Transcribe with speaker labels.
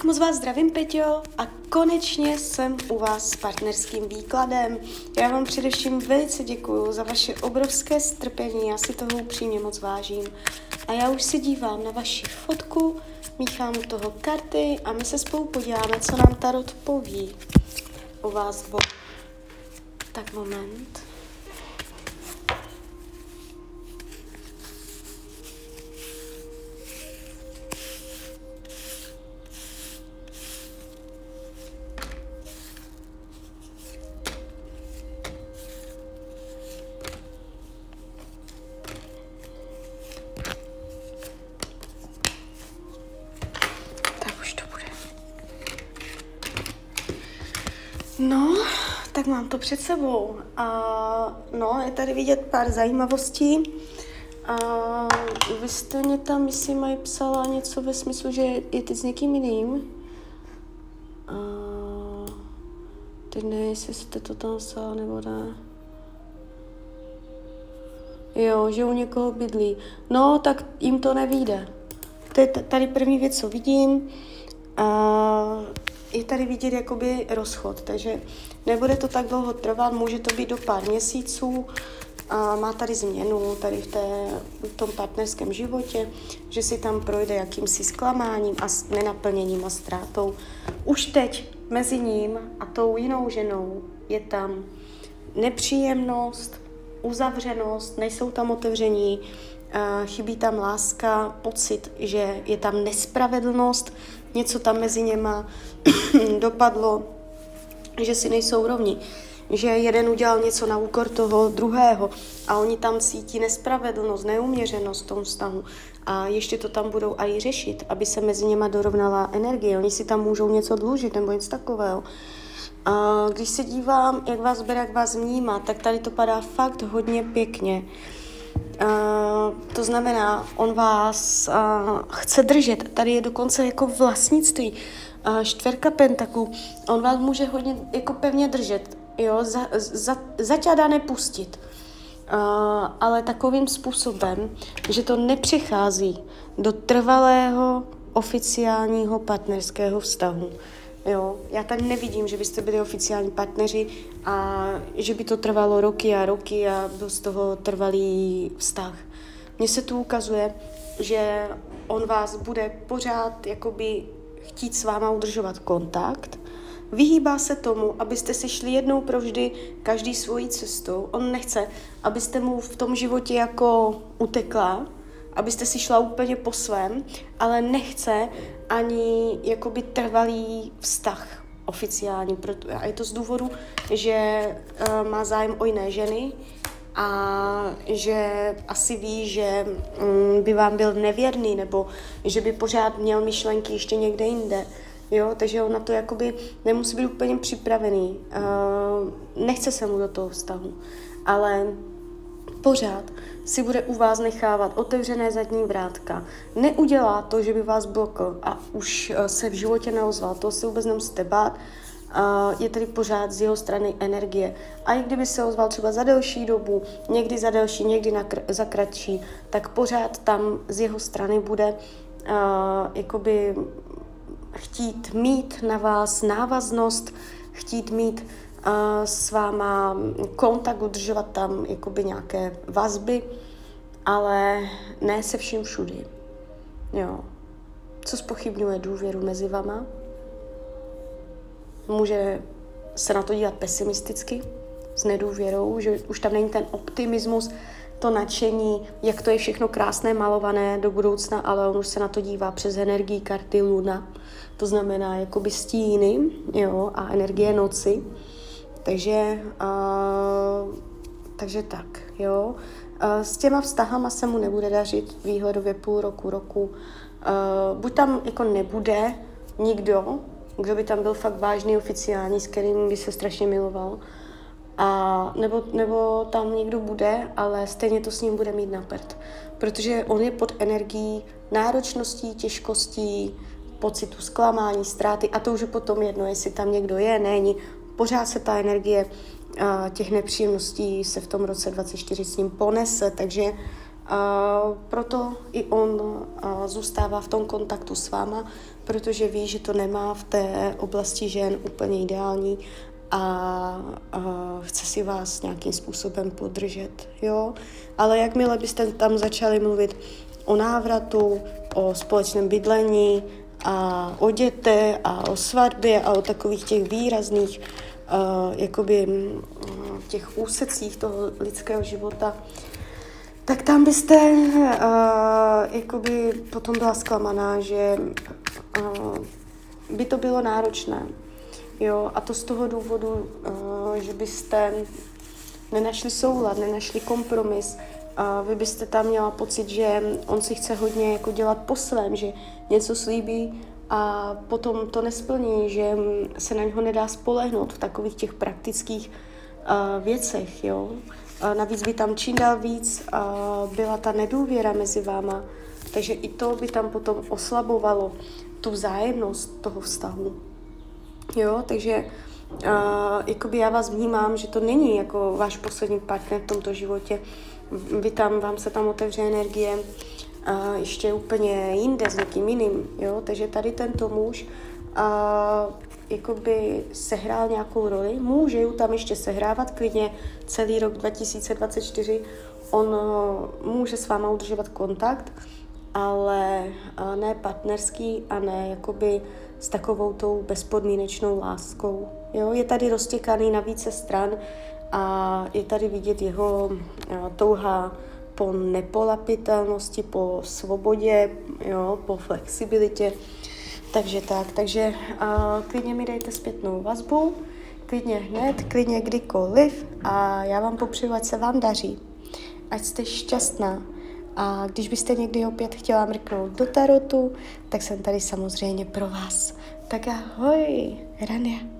Speaker 1: Tak moc vás zdravím, Peťo, a konečně jsem u vás s partnerským výkladem. Já vám především velice děkuji za vaše obrovské strpení, já si toho upřímně moc vážím. A já už se dívám na vaši fotku, míchám toho karty a my se spolu podíváme, co nám Tarot poví o vás. Bo... Tak moment. No, tak mám to před sebou. A no, je tady vidět pár zajímavostí. A vy jste mě tam, myslím, mají psala něco ve smyslu, že je ty s někým jiným. A teď nevím, jestli jste to tam psala nebo ne. Jo, že u někoho bydlí. No, tak jim to nevíde. To je tady první věc, co vidím. A je tady vidět jakoby rozchod, takže nebude to tak dlouho trvat, může to být do pár měsíců, a má tady změnu tady v, té, v tom partnerském životě, že si tam projde jakýmsi zklamáním a nenaplněním a ztrátou. Už teď mezi ním a tou jinou ženou je tam nepříjemnost, uzavřenost, nejsou tam otevření, chybí tam láska, pocit, že je tam nespravedlnost, něco tam mezi něma dopadlo, že si nejsou rovni, že jeden udělal něco na úkor toho druhého a oni tam cítí nespravedlnost, neuměřenost v tom vztahu a ještě to tam budou i řešit, aby se mezi něma dorovnala energie. Oni si tam můžou něco dlužit nebo něco takového. A když se dívám, jak vás bere, jak vás vnímá, tak tady to padá fakt hodně pěkně. To znamená, on vás uh, chce držet. Tady je dokonce jako vlastnictví. Uh, čtverka pentaku. On vás může hodně jako pevně držet. Jo, za, za, zaťádá nepustit. Uh, ale takovým způsobem, že to nepřechází do trvalého oficiálního partnerského vztahu. Jo, já tady nevidím, že byste byli oficiální partneři a že by to trvalo roky a roky a byl z toho trvalý vztah. Mně se tu ukazuje, že on vás bude pořád jakoby chtít s váma udržovat kontakt, vyhýbá se tomu, abyste si šli jednou provždy každý svojí cestou. On nechce, abyste mu v tom životě jako utekla, abyste si šla úplně po svém, ale nechce ani jakoby trvalý vztah oficiální. A je to z důvodu, že uh, má zájem o jiné ženy a že asi ví, že um, by vám byl nevěrný nebo že by pořád měl myšlenky ještě někde jinde. Jo, takže on na to jakoby nemusí být úplně připravený. Uh, nechce se mu do toho vztahu. Ale pořád si bude u vás nechávat otevřené zadní vrátka. Neudělá to, že by vás blokl a už eh, se v životě neozval, to se vůbec nemusíte bát, je tady pořád z jeho strany energie. A i kdyby se ozval třeba za delší dobu, někdy za delší, někdy na za kratší, tak pořád tam z jeho strany bude uh, jakoby chtít mít na vás návaznost, chtít mít s váma kontakt, udržovat tam jakoby nějaké vazby, ale ne se vším všudy. Jo. Co spochybňuje důvěru mezi vama? Může se na to dívat pesimisticky, s nedůvěrou, že už tam není ten optimismus, to nadšení, jak to je všechno krásné, malované do budoucna, ale on už se na to dívá přes energii karty Luna, to znamená jakoby stíny jo, a energie noci. Takže, uh, takže tak, jo. Uh, s těma vztahama se mu nebude dařit výhledově půl roku, roku. Uh, buď tam jako nebude nikdo, kdo by tam byl fakt vážný, oficiální, s kterým by se strašně miloval, a nebo, nebo tam někdo bude, ale stejně to s ním bude mít na prd. Protože on je pod energií náročností, těžkostí, pocitu zklamání, ztráty a to už je potom jedno, jestli tam někdo je, není, pořád se ta energie těch nepříjemností se v tom roce 24 s ním ponese, takže proto i on zůstává v tom kontaktu s váma, protože ví, že to nemá v té oblasti žen úplně ideální a, a chce si vás nějakým způsobem podržet, jo. Ale jakmile byste tam začali mluvit o návratu, o společném bydlení a o děte a o svatbě a o takových těch výrazných uh, jakoby uh, těch úsecích toho lidského života, tak tam byste uh, jakoby potom byla zklamaná, že uh, by to bylo náročné. Jo, a to z toho důvodu, že byste nenašli soulad, nenašli kompromis, a vy byste tam měla pocit, že on si chce hodně jako dělat po svém, že něco slíbí a potom to nesplní, že se na něho nedá spolehnout v takových těch praktických uh, věcech, jo. A navíc by tam čím dál víc uh, byla ta nedůvěra mezi váma, takže i to by tam potom oslabovalo tu vzájemnost toho vztahu. Jo, takže uh, jakoby já vás vnímám, že to není jako váš poslední partner v tomto životě. Vy tam, vám se tam otevře energie uh, ještě úplně jinde s někým jiným, jo, takže tady tento muž uh, jakoby sehrál nějakou roli, může ju tam ještě sehrávat klidně celý rok 2024, on uh, může s váma udržovat kontakt, ale uh, ne partnerský a ne jakoby s takovou tou bezpodmínečnou láskou. Jo? Je tady roztěkaný na více stran a je tady vidět jeho uh, touha po nepolapitelnosti, po svobodě, jo? po flexibilitě. Takže tak, takže uh, klidně mi dejte zpětnou vazbu, klidně hned, klidně kdykoliv a já vám popřeju, ať se vám daří, ať jste šťastná. A když byste někdy opět chtěla mrknout do tarotu, tak jsem tady samozřejmě pro vás. Tak ahoj, Rania.